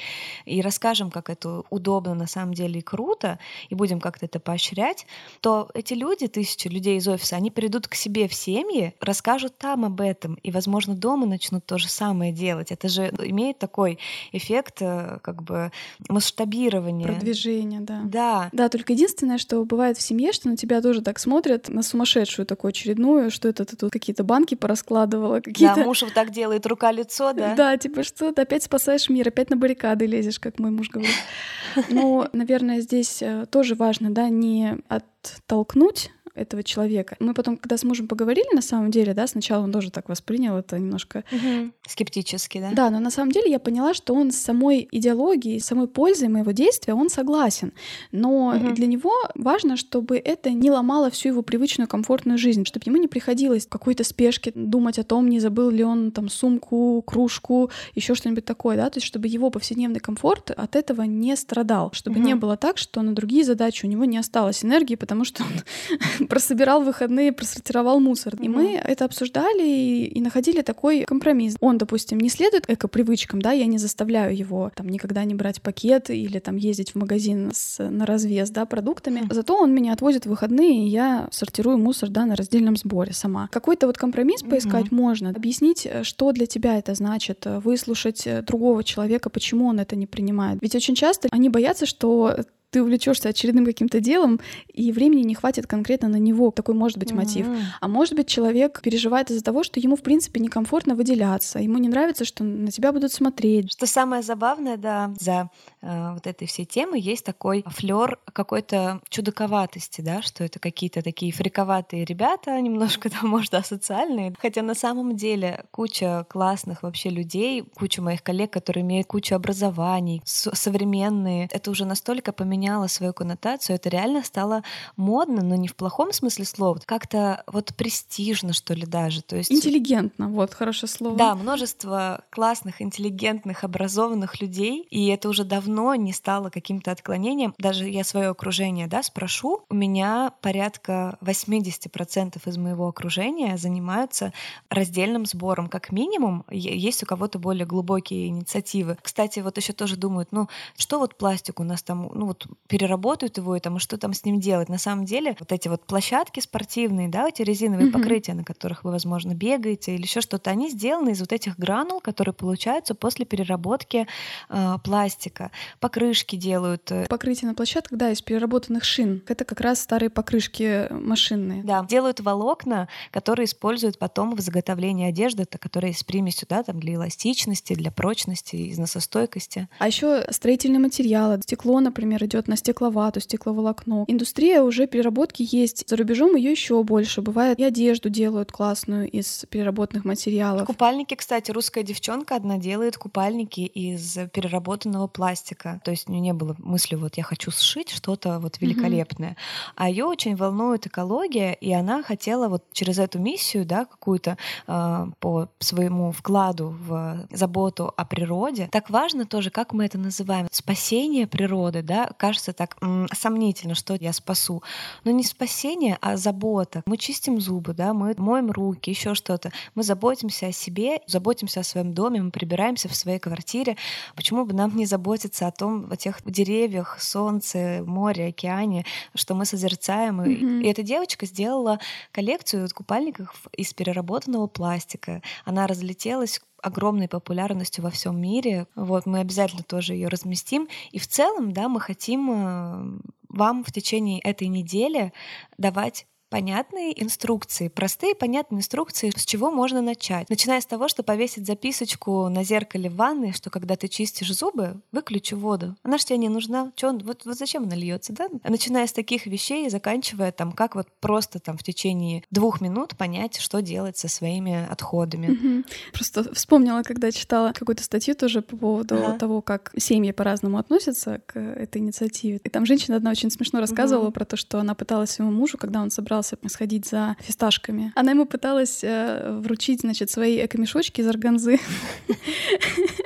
A: и расскажем, как это удобно на самом деле и круто, и будем как-то это поощрять, то эти люди, тысячи людей из офиса, они придут к себе в семьи, расскажут там об этом, и, возможно, дома начнут то же самое делать. Это же имеет такой эффект эффект э, как бы масштабирования.
B: Продвижения, да.
A: Да.
B: Да, только единственное, что бывает в семье, что на тебя тоже так смотрят, на сумасшедшую такую очередную, что это ты тут какие-то банки пораскладывала, какие-то...
A: Да, муж вот так делает, рука-лицо, да?
B: Да, типа что ты опять спасаешь мир, опять на баррикады лезешь, как мой муж говорит. Ну, наверное, здесь э, тоже важно, да, не оттолкнуть этого человека. Мы потом, когда с мужем поговорили, на самом деле, да, сначала он тоже так воспринял это немножко...
A: Угу. Скептически, да?
B: Да, но на самом деле я поняла, что он с самой идеологией, самой пользой моего действия, он согласен. Но угу. для него важно, чтобы это не ломало всю его привычную комфортную жизнь, чтобы ему не приходилось в какой-то спешке думать о том, не забыл ли он там сумку, кружку, еще что-нибудь такое, да, то есть чтобы его повседневный комфорт от этого не страдал, чтобы угу. не было так, что на другие задачи у него не осталось энергии, потому что он прособирал выходные, просортировал мусор. И мы это обсуждали и, и находили такой компромисс. Он, допустим, не следует эко-привычкам, да, я не заставляю его там никогда не брать пакет или там ездить в магазин с, на развес, да, продуктами. Зато он меня отвозит в выходные, и я сортирую мусор, да, на раздельном сборе сама. Какой-то вот компромисс поискать mm-hmm. можно, объяснить, э, что для тебя это значит, э, выслушать э, другого человека, почему он это не принимает. Ведь очень часто они боятся, что ты увлечешься очередным каким-то делом, и времени не хватит конкретно на него. Такой может быть мотив. Mm-hmm. А может быть, человек переживает из-за того, что ему, в принципе, некомфортно выделяться. Ему не нравится, что на тебя будут смотреть.
A: Что самое забавное, да, за э, вот этой всей темы есть такой флер какой-то чудаковатости, да, что это какие-то такие фриковатые ребята, немножко там, может, асоциальные. Хотя на самом деле куча классных вообще людей, куча моих коллег, которые имеют кучу образований, современные. Это уже настолько поменялось поменяла свою коннотацию, это реально стало модно, но не в плохом смысле слова, как-то вот престижно, что ли, даже. То есть...
B: Интеллигентно, вот, хорошее слово.
A: Да, множество классных, интеллигентных, образованных людей, и это уже давно не стало каким-то отклонением. Даже я свое окружение, да, спрошу, у меня порядка 80% из моего окружения занимаются раздельным сбором. Как минимум, есть у кого-то более глубокие инициативы. Кстати, вот еще тоже думают, ну, что вот пластик у нас там, ну, вот переработают его и там, и что там с ним делать. На самом деле вот эти вот площадки спортивные, да, эти резиновые mm-hmm. покрытия, на которых вы, возможно, бегаете или еще что-то, они сделаны из вот этих гранул, которые получаются после переработки э, пластика. Покрышки делают.
B: Э, Покрытие на площадках, да, из переработанных шин. Это как раз старые покрышки машинные.
A: Да, делают волокна, которые используют потом в заготовлении одежды, которые с примесью, да, там для эластичности, для прочности, износостойкости.
B: А еще строительные материалы, стекло, например, идет на стекловату, стекловолокно. Индустрия уже переработки есть. За рубежом ее еще больше. Бывает и одежду делают классную из переработанных материалов.
A: Купальники, кстати, русская девчонка одна делает купальники из переработанного пластика. То есть у нее не было мысли, вот я хочу сшить что-то вот великолепное. Mm-hmm. А ее очень волнует экология, и она хотела вот через эту миссию, да, какую-то э, по своему вкладу в заботу о природе. Так важно тоже, как мы это называем, спасение природы, да, кажется так м- сомнительно, что я спасу. Но не спасение, а забота. Мы чистим зубы, да, мы моем руки, еще что-то. Мы заботимся о себе, заботимся о своем доме, мы прибираемся в своей квартире. Почему бы нам не заботиться о том, о тех деревьях, солнце, море, океане, что мы созерцаем? Mm-hmm. И эта девочка сделала коллекцию купальников из переработанного пластика. Она разлетелась огромной популярностью во всем мире. Вот мы обязательно тоже ее разместим. И в целом, да, мы хотим э, вам в течение этой недели давать понятные инструкции, простые понятные инструкции, с чего можно начать. Начиная с того, что повесить записочку на зеркале в ванной, что когда ты чистишь зубы, выключи воду. Она же тебе не нужна. Чё, вот, вот зачем она льется, да? Начиная с таких вещей и заканчивая там, как вот просто там в течение двух минут понять, что делать со своими отходами.
B: Угу. Просто вспомнила, когда читала какую-то статью тоже по поводу ага. того, как семьи по-разному относятся к этой инициативе. И там женщина одна очень смешно рассказывала угу. про то, что она пыталась своему мужу, когда он собрал собирался сходить за фисташками. Она ему пыталась э, вручить, значит, свои эко-мешочки из органзы.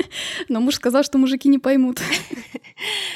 B: Но муж сказал, что мужики не поймут.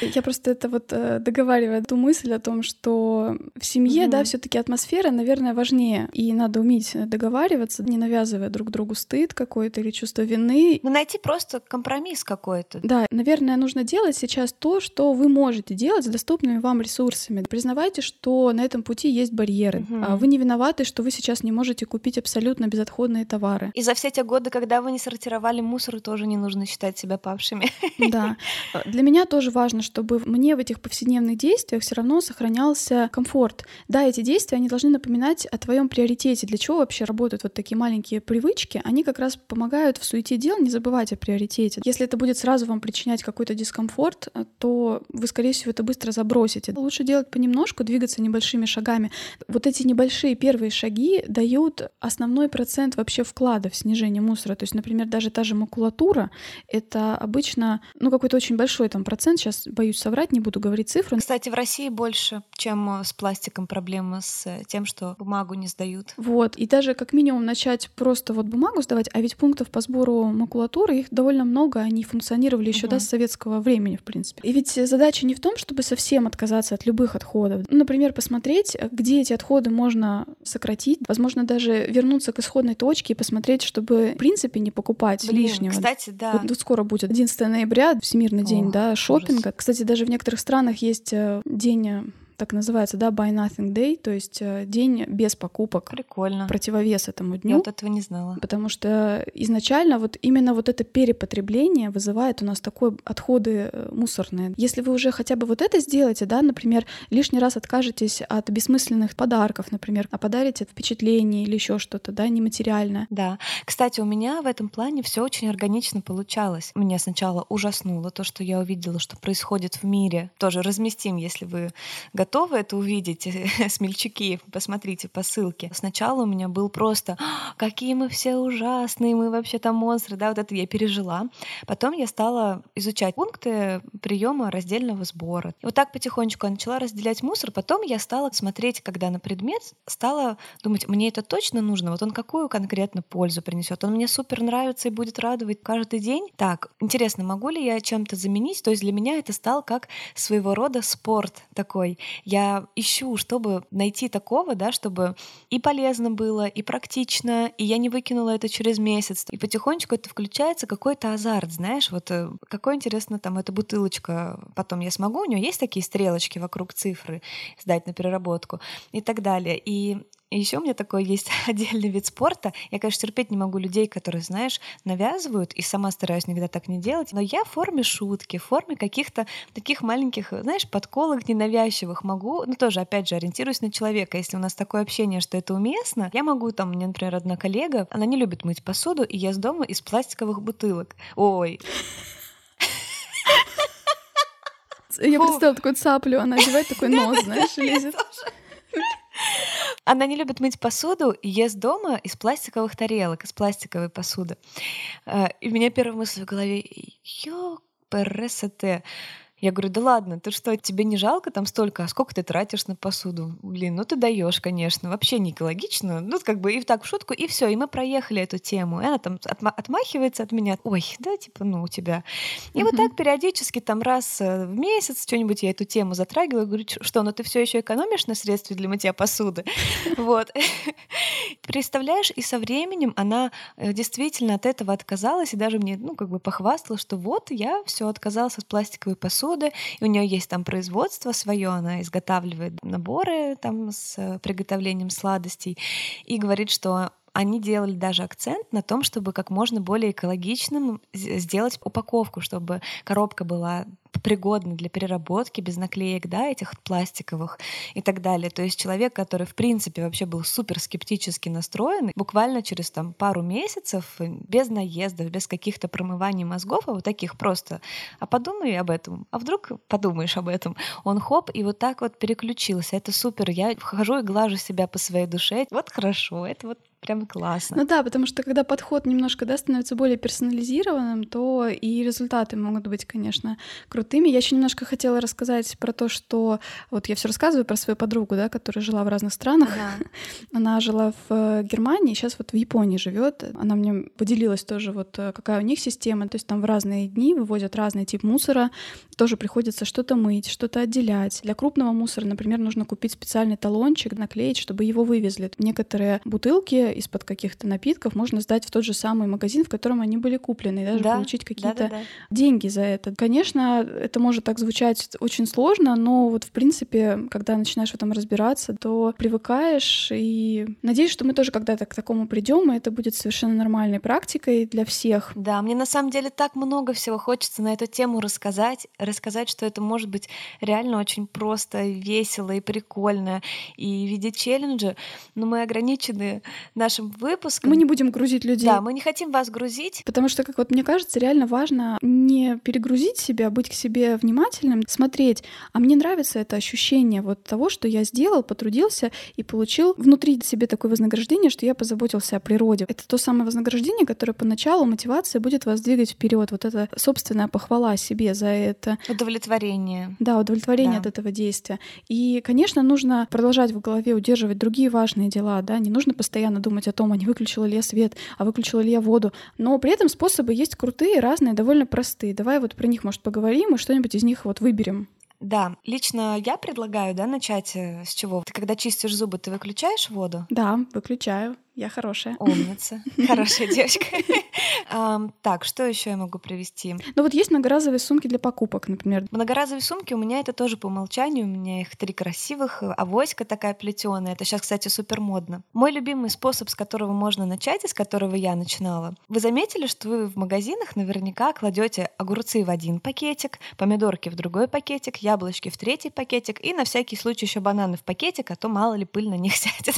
B: Я просто это вот э, договариваю ту мысль о том, что в семье, да, все-таки атмосфера, наверное, важнее. И надо уметь договариваться, не навязывая друг другу стыд какой-то или чувство вины.
A: Ну, найти просто компромисс какой-то.
B: Да, наверное, нужно делать сейчас то, что вы можете делать с доступными вам ресурсами. Признавайте, что на этом пути есть барьеры. Mm-hmm. Вы не виноваты, что вы сейчас не можете купить абсолютно безотходные товары.
A: И за все те годы, когда вы не сортировали мусор, тоже не нужно считать себя себя павшими.
B: Да. Для меня тоже важно, чтобы мне в этих повседневных действиях все равно сохранялся комфорт. Да, эти действия, они должны напоминать о твоем приоритете. Для чего вообще работают вот такие маленькие привычки? Они как раз помогают в суете дел не забывать о приоритете. Если это будет сразу вам причинять какой-то дискомфорт, то вы, скорее всего, это быстро забросите. Лучше делать понемножку, двигаться небольшими шагами. Вот эти небольшие первые шаги дают основной процент вообще вклада в снижение мусора. То есть, например, даже та же макулатура — это обычно, ну, какой-то очень большой там процент, сейчас боюсь соврать, не буду говорить цифру.
A: Кстати, в России больше, чем э, с пластиком проблемы с э, тем, что бумагу не сдают.
B: Вот, и даже как минимум начать просто вот бумагу сдавать, а ведь пунктов по сбору макулатуры их довольно много, они функционировали еще угу. с советского времени, в принципе. И ведь задача не в том, чтобы совсем отказаться от любых отходов. Ну, например, посмотреть, где эти отходы можно сократить, возможно, даже вернуться к исходной точке и посмотреть, чтобы, в принципе, не покупать Блин, лишнего.
A: Кстати, да.
B: Вот скоро будет 11 ноября, Всемирный О, день, да, шопинга. Кстати, даже в некоторых странах есть э, день так называется, да, Buy Nothing Day, то есть э, день без покупок.
A: Прикольно.
B: Противовес этому дню.
A: Я вот этого не знала.
B: Потому что изначально вот именно вот это перепотребление вызывает у нас такое отходы э, мусорные. Если вы уже хотя бы вот это сделаете, да, например, лишний раз откажетесь от бессмысленных подарков, например, а подарите впечатление или еще что-то, да, нематериальное.
A: Да. Кстати, у меня в этом плане все очень органично получалось. Меня сначала ужаснуло то, что я увидела, что происходит в мире. Тоже разместим, если вы готовы готовы это увидеть, смельчаки, посмотрите по ссылке. Сначала у меня был просто «А, «Какие мы все ужасные, мы вообще там монстры», да, вот это я пережила. Потом я стала изучать пункты приема раздельного сбора. И вот так потихонечку я начала разделять мусор, потом я стала смотреть, когда на предмет, стала думать, мне это точно нужно, вот он какую конкретно пользу принесет, он мне супер нравится и будет радовать каждый день. Так, интересно, могу ли я чем-то заменить? То есть для меня это стал как своего рода спорт такой я ищу, чтобы найти такого, да, чтобы и полезно было, и практично, и я не выкинула это через месяц. И потихонечку это включается какой-то азарт, знаешь, вот э, какой интересно там эта бутылочка, потом я смогу, у нее есть такие стрелочки вокруг цифры сдать на переработку и так далее. И и еще у меня такой есть отдельный вид спорта. Я, конечно, терпеть не могу людей, которые, знаешь, навязывают, и сама стараюсь никогда так не делать. Но я в форме шутки, в форме каких-то таких маленьких, знаешь, подколок ненавязчивых могу, ну тоже, опять же, ориентируюсь на человека. Если у нас такое общение, что это уместно, я могу, там, мне, например, одна коллега, она не любит мыть посуду, и ест дома из пластиковых бутылок. Ой,
B: я представила такую цаплю, она одевает такой нос, знаешь, лезет.
A: Она не любит мыть посуду и ест дома из пластиковых тарелок, из пластиковой посуды. Э, и у меня первая мысль в голове, ё, ПРСТ. Я говорю, да ладно, ты что, тебе не жалко там столько, а сколько ты тратишь на посуду? Блин, ну ты даешь, конечно, вообще не экологично. Ну, как бы и так в шутку, и все, и мы проехали эту тему. И она там отма- отмахивается от меня. Ой, да, типа, ну, у тебя. И mm-hmm. вот так периодически там раз э, в месяц что-нибудь я эту тему затрагиваю, говорю, что, ну ты все еще экономишь на средстве для мытья посуды? Вот. Представляешь, и со временем она э, действительно от этого отказалась, и даже мне, ну, как бы похвастала, что вот я все отказалась от пластиковой посуды, посуды, и у нее есть там производство свое, она изготавливает наборы там с приготовлением сладостей, и говорит, что они делали даже акцент на том, чтобы как можно более экологичным сделать упаковку, чтобы коробка была пригодны для переработки без наклеек, да, этих пластиковых и так далее. То есть человек, который в принципе вообще был супер скептически настроен, буквально через там пару месяцев, э, без наездов, без каких-то промываний мозгов, а вот таких просто, а подумай об этом, а вдруг подумаешь об этом, он хоп, и вот так вот переключился. Это супер. Я вхожу и глажу себя по своей душе. Вот хорошо, это вот прям классно.
B: Ну да, потому что когда подход немножко да, становится более персонализированным, то и результаты могут быть, конечно, крутыми. Я еще немножко хотела рассказать про то, что вот я все рассказываю про свою подругу, да, которая жила в разных странах. Да. Она жила в э, Германии, сейчас вот в Японии живет. Она мне поделилась тоже вот э, какая у них система. То есть там в разные дни вывозят разный тип мусора. Тоже приходится что-то мыть, что-то отделять. Для крупного мусора, например, нужно купить специальный талончик, наклеить, чтобы его вывезли. Некоторые бутылки воде из-под каких-то напитков можно сдать в тот же самый магазин, в котором они были куплены, и даже да, получить какие-то да, да, да. деньги за это. Конечно, это может так звучать очень сложно, но вот в принципе, когда начинаешь в этом разбираться, то привыкаешь и надеюсь, что мы тоже когда-то к такому придем, и это будет совершенно нормальной практикой для всех.
A: Да, мне на самом деле так много всего хочется на эту тему рассказать, рассказать, что это может быть реально очень просто, весело и прикольно, и в виде челленджа, но мы ограничены нашим выпуском.
B: Мы не будем грузить людей.
A: Да, мы не хотим вас грузить.
B: Потому что, как вот мне кажется, реально важно не перегрузить себя, быть к себе внимательным, смотреть. А мне нравится это ощущение вот того, что я сделал, потрудился и получил внутри себе такое вознаграждение, что я позаботился о природе. Это то самое вознаграждение, которое поначалу мотивация будет вас двигать вперед. Вот это собственная похвала себе за это.
A: Удовлетворение.
B: Да, удовлетворение да. от этого действия. И, конечно, нужно продолжать в голове удерживать другие важные дела, да, не нужно постоянно думать о том, а не выключила ли я свет, а выключила ли я воду. Но при этом способы есть крутые, разные, довольно простые. Давай вот про них, может, поговорим и что-нибудь из них вот выберем.
A: Да, лично я предлагаю, да, начать э, с чего? Ты когда чистишь зубы, ты выключаешь воду?
B: Да, выключаю. Я хорошая.
A: Умница. Хорошая девочка. Так, что еще я могу привести?
B: Ну вот есть многоразовые сумки для покупок, например.
A: Многоразовые сумки у меня это тоже по умолчанию. У меня их три красивых. Авоська такая плетеная. Это сейчас, кстати, супер модно. Мой любимый способ, с которого можно начать и с которого я начинала. Вы заметили, что вы в магазинах наверняка кладете огурцы в один пакетик, помидорки в другой пакетик, яблочки в третий пакетик и на всякий случай еще бананы в пакетик, а то мало ли пыль на них сядет.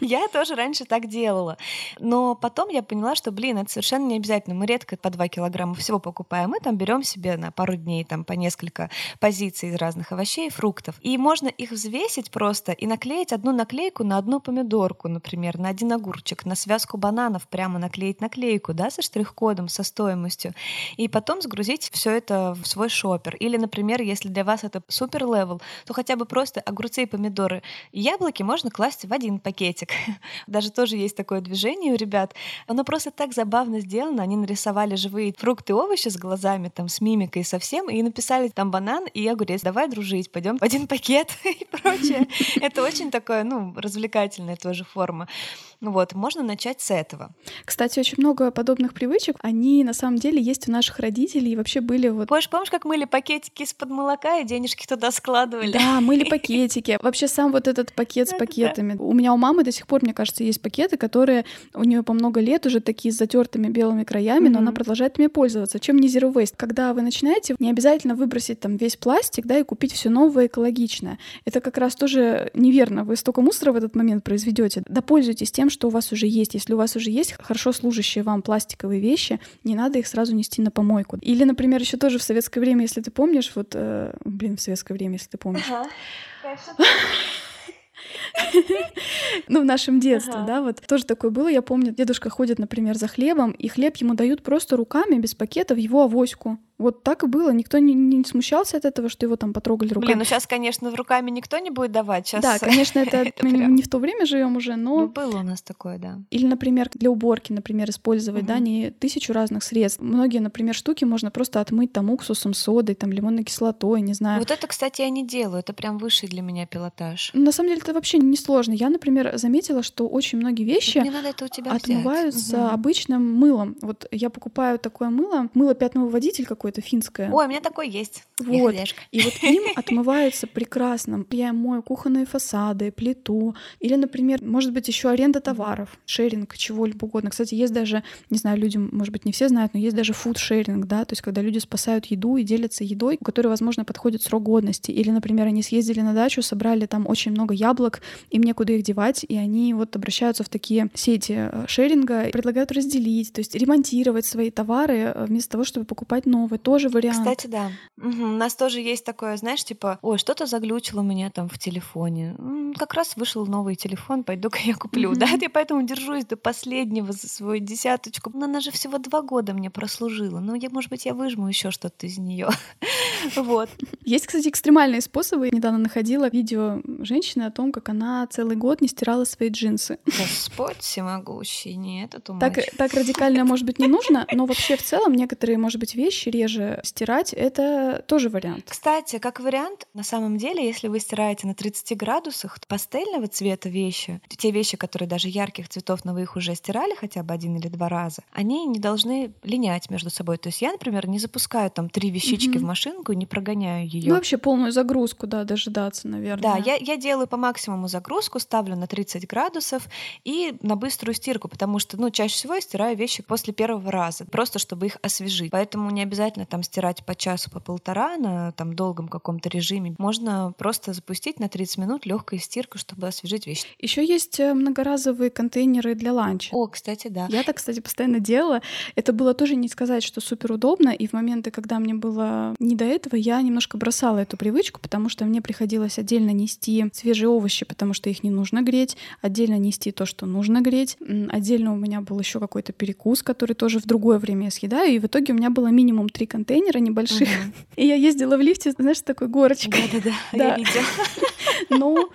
A: Я тоже раньше так так делала. Но потом я поняла, что, блин, это совершенно не обязательно. Мы редко по 2 килограмма всего покупаем. Мы там берем себе на пару дней там по несколько позиций из разных овощей и фруктов. И можно их взвесить просто и наклеить одну наклейку на одну помидорку, например, на один огурчик, на связку бананов прямо наклеить наклейку, да, со штрих-кодом, со стоимостью. И потом сгрузить все это в свой шопер. Или, например, если для вас это супер level, то хотя бы просто огурцы и помидоры яблоки можно класть в один пакетик. Даже то, тоже есть такое движение у ребят. Оно просто так забавно сделано. Они нарисовали живые фрукты и овощи с глазами, там, с мимикой совсем, и написали там банан и огурец. Давай дружить, пойдем в один пакет и прочее. Это очень такое, ну, развлекательная тоже форма. Ну вот, можно начать с этого.
B: Кстати, очень много подобных привычек, они на самом деле есть у наших родителей и вообще были вот...
A: Помнишь, помнишь, как мыли пакетики из-под молока и денежки туда складывали?
B: Да, мыли пакетики. Вообще сам вот этот пакет с пакетами. У меня у мамы до сих пор, мне кажется, есть пакеты, которые у нее по много лет уже такие с затертыми белыми краями, но она продолжает ими пользоваться. Чем не zero waste? Когда вы начинаете, не обязательно выбросить там весь пластик, да, и купить все новое экологичное. Это как раз тоже неверно. Вы столько мусора в этот момент произведете. Да пользуйтесь тем, тем, что у вас уже есть. Если у вас уже есть хорошо служащие вам пластиковые вещи, не надо их сразу нести на помойку. Или, например, еще тоже в советское время, если ты помнишь, вот, э, блин, в советское время, если ты помнишь. Ага. Ну, в нашем детстве, да, вот тоже такое было. Я помню, дедушка ходит, например, за хлебом, и хлеб ему дают просто руками, без пакета, в его авоську. Вот так и было. Никто не, не смущался от этого, что его там потрогали руками.
A: Блин, ну сейчас, конечно, руками никто не будет давать. Сейчас...
B: Да, конечно, это, это прям... не в то время живем уже, но...
A: Ну, было у нас такое, да.
B: Или, например, для уборки, например, использовать, угу. да, не тысячу разных средств. Многие, например, штуки можно просто отмыть там уксусом, содой, там лимонной кислотой, не знаю.
A: Вот это, кстати, я не делаю. Это прям высший для меня пилотаж.
B: На самом деле это вообще не сложно. Я, например, заметила, что очень многие вещи отмываются угу. обычным мылом. Вот я покупаю такое мыло, мыло пятного водитель какое-то финское.
A: Ой, у меня такое есть.
B: Вот. И вот им отмывается прекрасно. Я мою кухонные фасады, плиту. Или, например, может быть, еще аренда товаров, шеринг, чего-либо угодно. Кстати, есть даже, не знаю, люди, может быть, не все знают, но есть даже фуд-шеринг, да, то есть когда люди спасают еду и делятся едой, у которой, возможно, подходит срок годности. Или, например, они съездили на дачу, собрали там очень много яблок, им некуда их девать, и они вот обращаются в такие сети э, шеринга, предлагают разделить, то есть ремонтировать свои товары э, вместо того, чтобы покупать новые. Тоже вариант.
A: Кстати, да. Угу. У нас тоже есть такое, знаешь, типа, ой, что-то заглючило у меня там в телефоне. М-м, как раз вышел новый телефон, пойду-ка я куплю. Угу. Да, я поэтому держусь до последнего за свою десяточку. Но она же всего два года мне прослужила. Ну, я, может быть, я выжму еще что-то из нее. Вот.
B: Есть, кстати, экстремальные способы. Я недавно находила видео женщины о том, как она целый год не стирала свои джинсы.
A: Господь всемогущий, нет, это
B: так, так радикально, может быть, не нужно, но вообще в целом некоторые, может быть, вещи реже стирать, это тоже вариант.
A: Кстати, как вариант, на самом деле, если вы стираете на 30 градусах пастельного цвета вещи, те вещи, которые даже ярких цветов, но вы их уже стирали хотя бы один или два раза, они не должны линять между собой. То есть я, например, не запускаю там три вещички mm-hmm. в машинку и не прогоняю ее.
B: Ну, вообще полную загрузку, да, дожидаться, наверное.
A: Да, я, я делаю по максимуму загрузку, ставлю на 30 градусов и на быструю стирку, потому что, ну, чаще всего я стираю вещи после первого раза, просто чтобы их освежить. Поэтому не обязательно там стирать по часу, по полтора на там долгом каком-то режиме. Можно просто запустить на 30 минут легкой стирку, чтобы освежить вещи.
B: Еще есть э, многоразовые контейнеры для ланча.
A: О, кстати, да.
B: Я так, кстати, постоянно делала. Это было тоже не сказать, что супер удобно, и в моменты, когда мне было не до этого, я немножко бросала эту привычку, потому что мне приходилось отдельно нести свежие овощи, потому что их не нужно греть, отдельно нести то, что нужно греть. Отдельно у меня был еще какой-то перекус, который тоже в другое время я съедаю, и в итоге у меня было минимум три контейнера небольших. Угу. И я ездила в лифте, знаешь, такой горочкой.
A: Да-да-да, я видела.
B: Ну,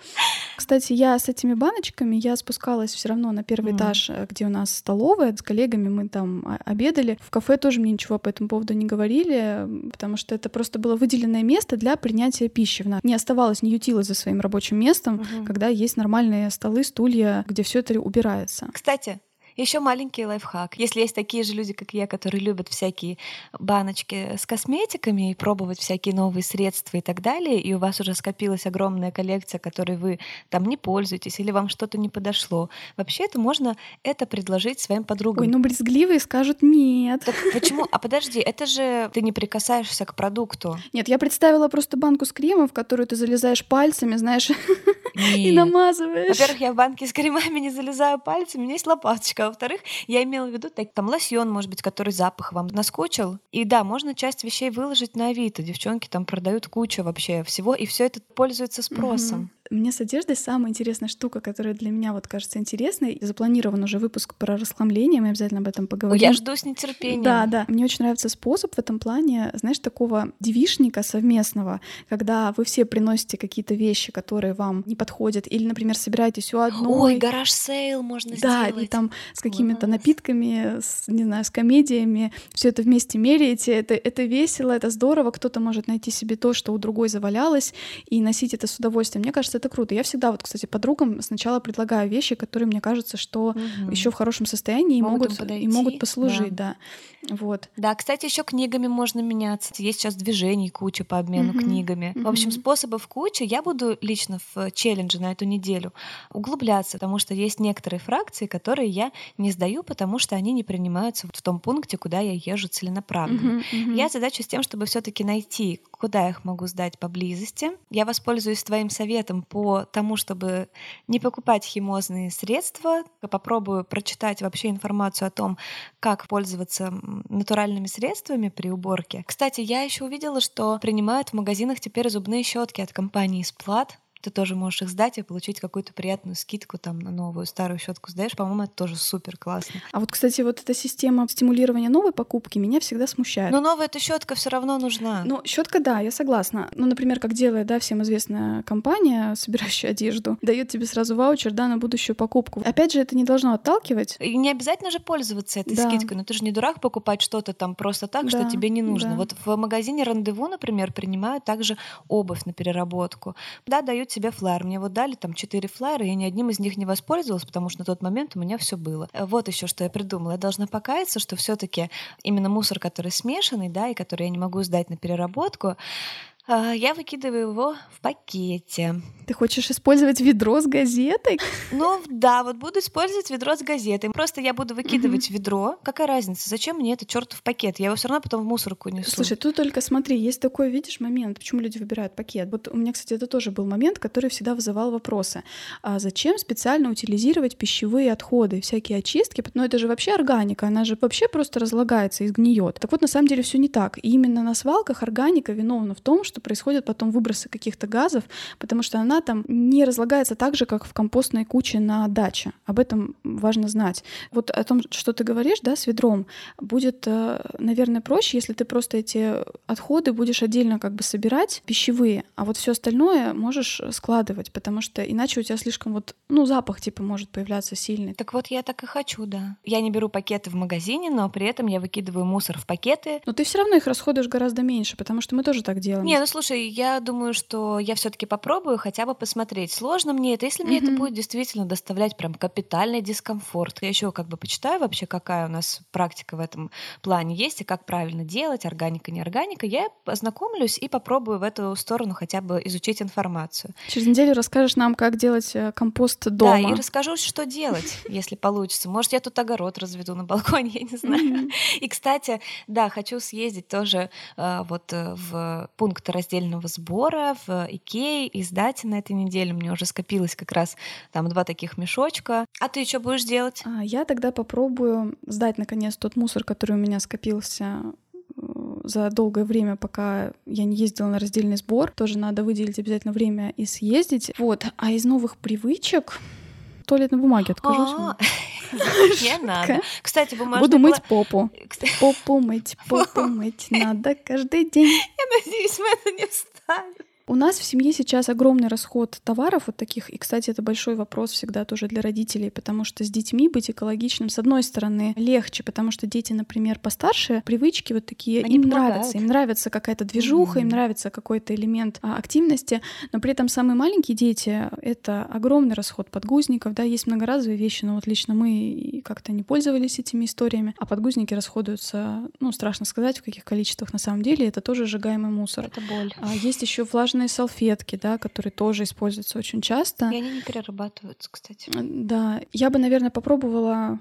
B: кстати, я с этими баночками, я спускалась все равно на первый этаж, э, где у нас столовая, с коллегами мы там обедали. В кафе тоже мне ничего по этому поводу не говорили, потому что это просто было выделенное место для принятия пищи. Не оставалось, не ютилось за своим рабочим местом, когда есть нормальные столы, стулья, где все это убирается.
A: Кстати, еще маленький лайфхак. Если есть такие же люди, как я, которые любят всякие баночки с косметиками и пробовать всякие новые средства и так далее, и у вас уже скопилась огромная коллекция, которой вы там не пользуетесь, или вам что-то не подошло, вообще это можно это предложить своим подругам.
B: Ой, ну брезгливые скажут нет.
A: Так почему? А подожди, это же ты не прикасаешься к продукту.
B: Нет, я представила просто банку с кремом, в которую ты залезаешь пальцами, знаешь, и намазываешь.
A: Во-первых, я в банке с кремами не залезаю пальцами, у меня есть лопаточка а во-вторых, я имела в виду так, там лосьон, может быть, который запах вам наскочил. И да, можно часть вещей выложить на Авито. Девчонки там продают кучу вообще всего, и все это пользуется спросом.
B: Мне с одеждой самая интересная штука, которая для меня вот кажется интересной. Запланирован уже выпуск про расхламление, мы обязательно об этом поговорим.
A: Я жду с нетерпением.
B: Да, да. Мне очень нравится способ в этом плане, знаешь, такого девишника совместного, когда вы все приносите какие-то вещи, которые вам не подходят, или, например, собираетесь у одной.
A: Ой, garage sale можно
B: да,
A: сделать.
B: Да, и там с какими-то напитками, с, не знаю, с комедиями, все это вместе меряете. Это, это весело, это здорово. Кто-то может найти себе то, что у другой завалялось, и носить это с удовольствием. Мне кажется, это круто. Я всегда вот, кстати, подругам сначала предлагаю вещи, которые мне кажется, что угу. еще в хорошем состоянии и могут, могут и могут послужить, да. да. Вот.
A: Да, кстати, еще книгами можно меняться. Есть сейчас движений куча по обмену угу. книгами. Угу. В общем, способов куча. Я буду лично в челлендже на эту неделю углубляться, потому что есть некоторые фракции, которые я не сдаю, потому что они не принимаются в том пункте, куда я езжу целенаправленно. Угу, угу. Я задачу с тем, чтобы все-таки найти, куда их могу сдать поблизости. Я воспользуюсь твоим советом по тому, чтобы не покупать химозные средства, попробую прочитать вообще информацию о том, как пользоваться натуральными средствами при уборке. Кстати, я еще увидела, что принимают в магазинах теперь зубные щетки от компании Сплат ты тоже можешь их сдать и получить какую-то приятную скидку там на новую старую щетку сдаешь. По-моему, это тоже супер классно.
B: А вот, кстати, вот эта система стимулирования новой покупки меня всегда смущает.
A: Но новая эта щетка все равно нужна.
B: Ну, щетка, да, я согласна. Ну, например, как делает, да, всем известная компания, собирающая одежду, дает тебе сразу ваучер, да, на будущую покупку. Опять же, это не должно отталкивать.
A: И не обязательно же пользоваться этой да. скидкой. Но ты же не дурак покупать что-то там просто так, да, что тебе не нужно. Да. Вот в магазине рандеву, например, принимают также обувь на переработку. Да, дают тебе флайер. Мне вот дали там четыре флайера, я ни одним из них не воспользовалась, потому что на тот момент у меня все было. Э, вот еще что я придумала. Я должна покаяться, что все-таки именно мусор, который смешанный, да, и который я не могу сдать на переработку, я выкидываю его в пакете.
B: Ты хочешь использовать ведро с газетой?
A: Ну да, вот буду использовать ведро с газетой. Просто я буду выкидывать mm-hmm. ведро. Какая разница? Зачем мне этот чертов пакет? Я его все равно потом в мусорку несу.
B: Слушай, тут только смотри, есть такой, видишь, момент, почему люди выбирают пакет. Вот у меня, кстати, это тоже был момент, который всегда вызывал вопросы. А зачем специально утилизировать пищевые отходы, всякие очистки? Ну это же вообще органика, она же вообще просто разлагается и сгниет. Так вот, на самом деле все не так. И именно на свалках органика виновна в том, что что происходят потом выбросы каких-то газов, потому что она там не разлагается так же, как в компостной куче на даче. Об этом важно знать. Вот о том, что ты говоришь, да, с ведром, будет, э, наверное, проще, если ты просто эти отходы будешь отдельно как бы собирать, пищевые, а вот все остальное можешь складывать, потому что иначе у тебя слишком вот, ну, запах типа может появляться сильный.
A: Так вот я так и хочу, да. Я не беру пакеты в магазине, но при этом я выкидываю мусор в пакеты.
B: Но ты все равно их расходуешь гораздо меньше, потому что мы тоже так делаем.
A: Не, ну слушай, я думаю, что я все-таки попробую хотя бы посмотреть, сложно мне это, если мне mm-hmm. это будет действительно доставлять прям капитальный дискомфорт. Я еще как бы почитаю вообще, какая у нас практика в этом плане есть и как правильно делать, органика, не органика. Я познакомлюсь и попробую в эту сторону хотя бы изучить информацию.
B: Через неделю расскажешь нам, как делать э, компост дома.
A: Да, и расскажу, что делать, если получится. Может, я тут огород разведу на балконе, я не знаю. Mm-hmm. И, кстати, да, хочу съездить тоже э, вот э, в пункт раздельного сбора в Икее и сдать на этой неделе. Мне уже скопилось как раз там два таких мешочка. А ты что будешь делать?
B: А, я тогда попробую сдать наконец тот мусор, который у меня скопился э, за долгое время, пока я не ездила на раздельный сбор. Тоже надо выделить обязательно время и съездить. Вот. А из новых привычек туалетной бумаги откажусь. А,
A: не надо. Кстати, бумажная...
B: Буду мыть попу. Попу мыть, попу мыть надо каждый день.
A: Я надеюсь, мы это не вставим.
B: У нас в семье сейчас огромный расход товаров вот таких, и, кстати, это большой вопрос всегда тоже для родителей, потому что с детьми быть экологичным, с одной стороны, легче, потому что дети, например, постарше, привычки вот такие, Они им помогают. нравятся, им нравится какая-то движуха, mm-hmm. им нравится какой-то элемент а, активности, но при этом самые маленькие дети — это огромный расход подгузников, да, есть многоразовые вещи, но вот лично мы как-то не пользовались этими историями, а подгузники расходуются, ну, страшно сказать, в каких количествах на самом деле, это тоже сжигаемый мусор.
A: Это боль.
B: А есть еще влажные влажные салфетки, да, которые тоже используются очень часто.
A: И они не перерабатываются, кстати.
B: Да, я бы, наверное, попробовала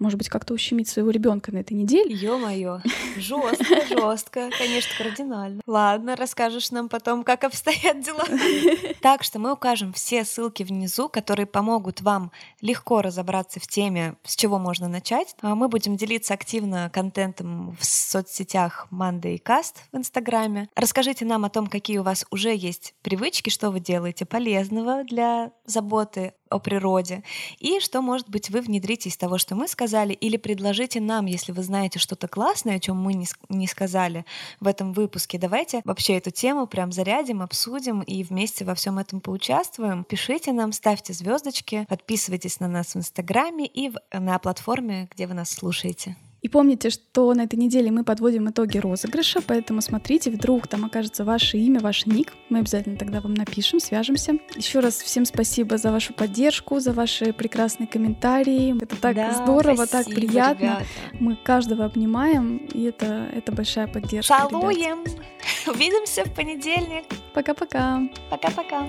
B: может быть, как-то ущемить своего ребенка на этой неделе.
A: Ё-моё, жестко, жестко, конечно, кардинально. Ладно, расскажешь нам потом, как обстоят дела. Так что мы укажем все ссылки внизу, которые помогут вам легко разобраться в теме, с чего можно начать. А мы будем делиться активно контентом в соцсетях Monday Cast в Инстаграме. Расскажите нам о том, какие у вас уже есть привычки, что вы делаете полезного для заботы о природе, и что, может быть, вы внедрите из того, что мы сказали, или предложите нам, если вы знаете что-то классное, о чем мы не, не сказали в этом выпуске. Давайте вообще эту тему прям зарядим, обсудим и вместе во всем этом поучаствуем. Пишите нам, ставьте звездочки, подписывайтесь на нас в Инстаграме и в, на платформе, где вы нас слушаете.
B: И помните, что на этой неделе мы подводим итоги розыгрыша, поэтому смотрите, вдруг там окажется ваше имя, ваш ник. Мы обязательно тогда вам напишем, свяжемся. Еще раз всем спасибо за вашу поддержку, за ваши прекрасные комментарии. Это так да, здорово, спасибо, так приятно. Ребята. Мы каждого обнимаем, и это, это большая поддержка.
A: Целуем! Увидимся в понедельник.
B: Пока-пока.
A: Пока-пока.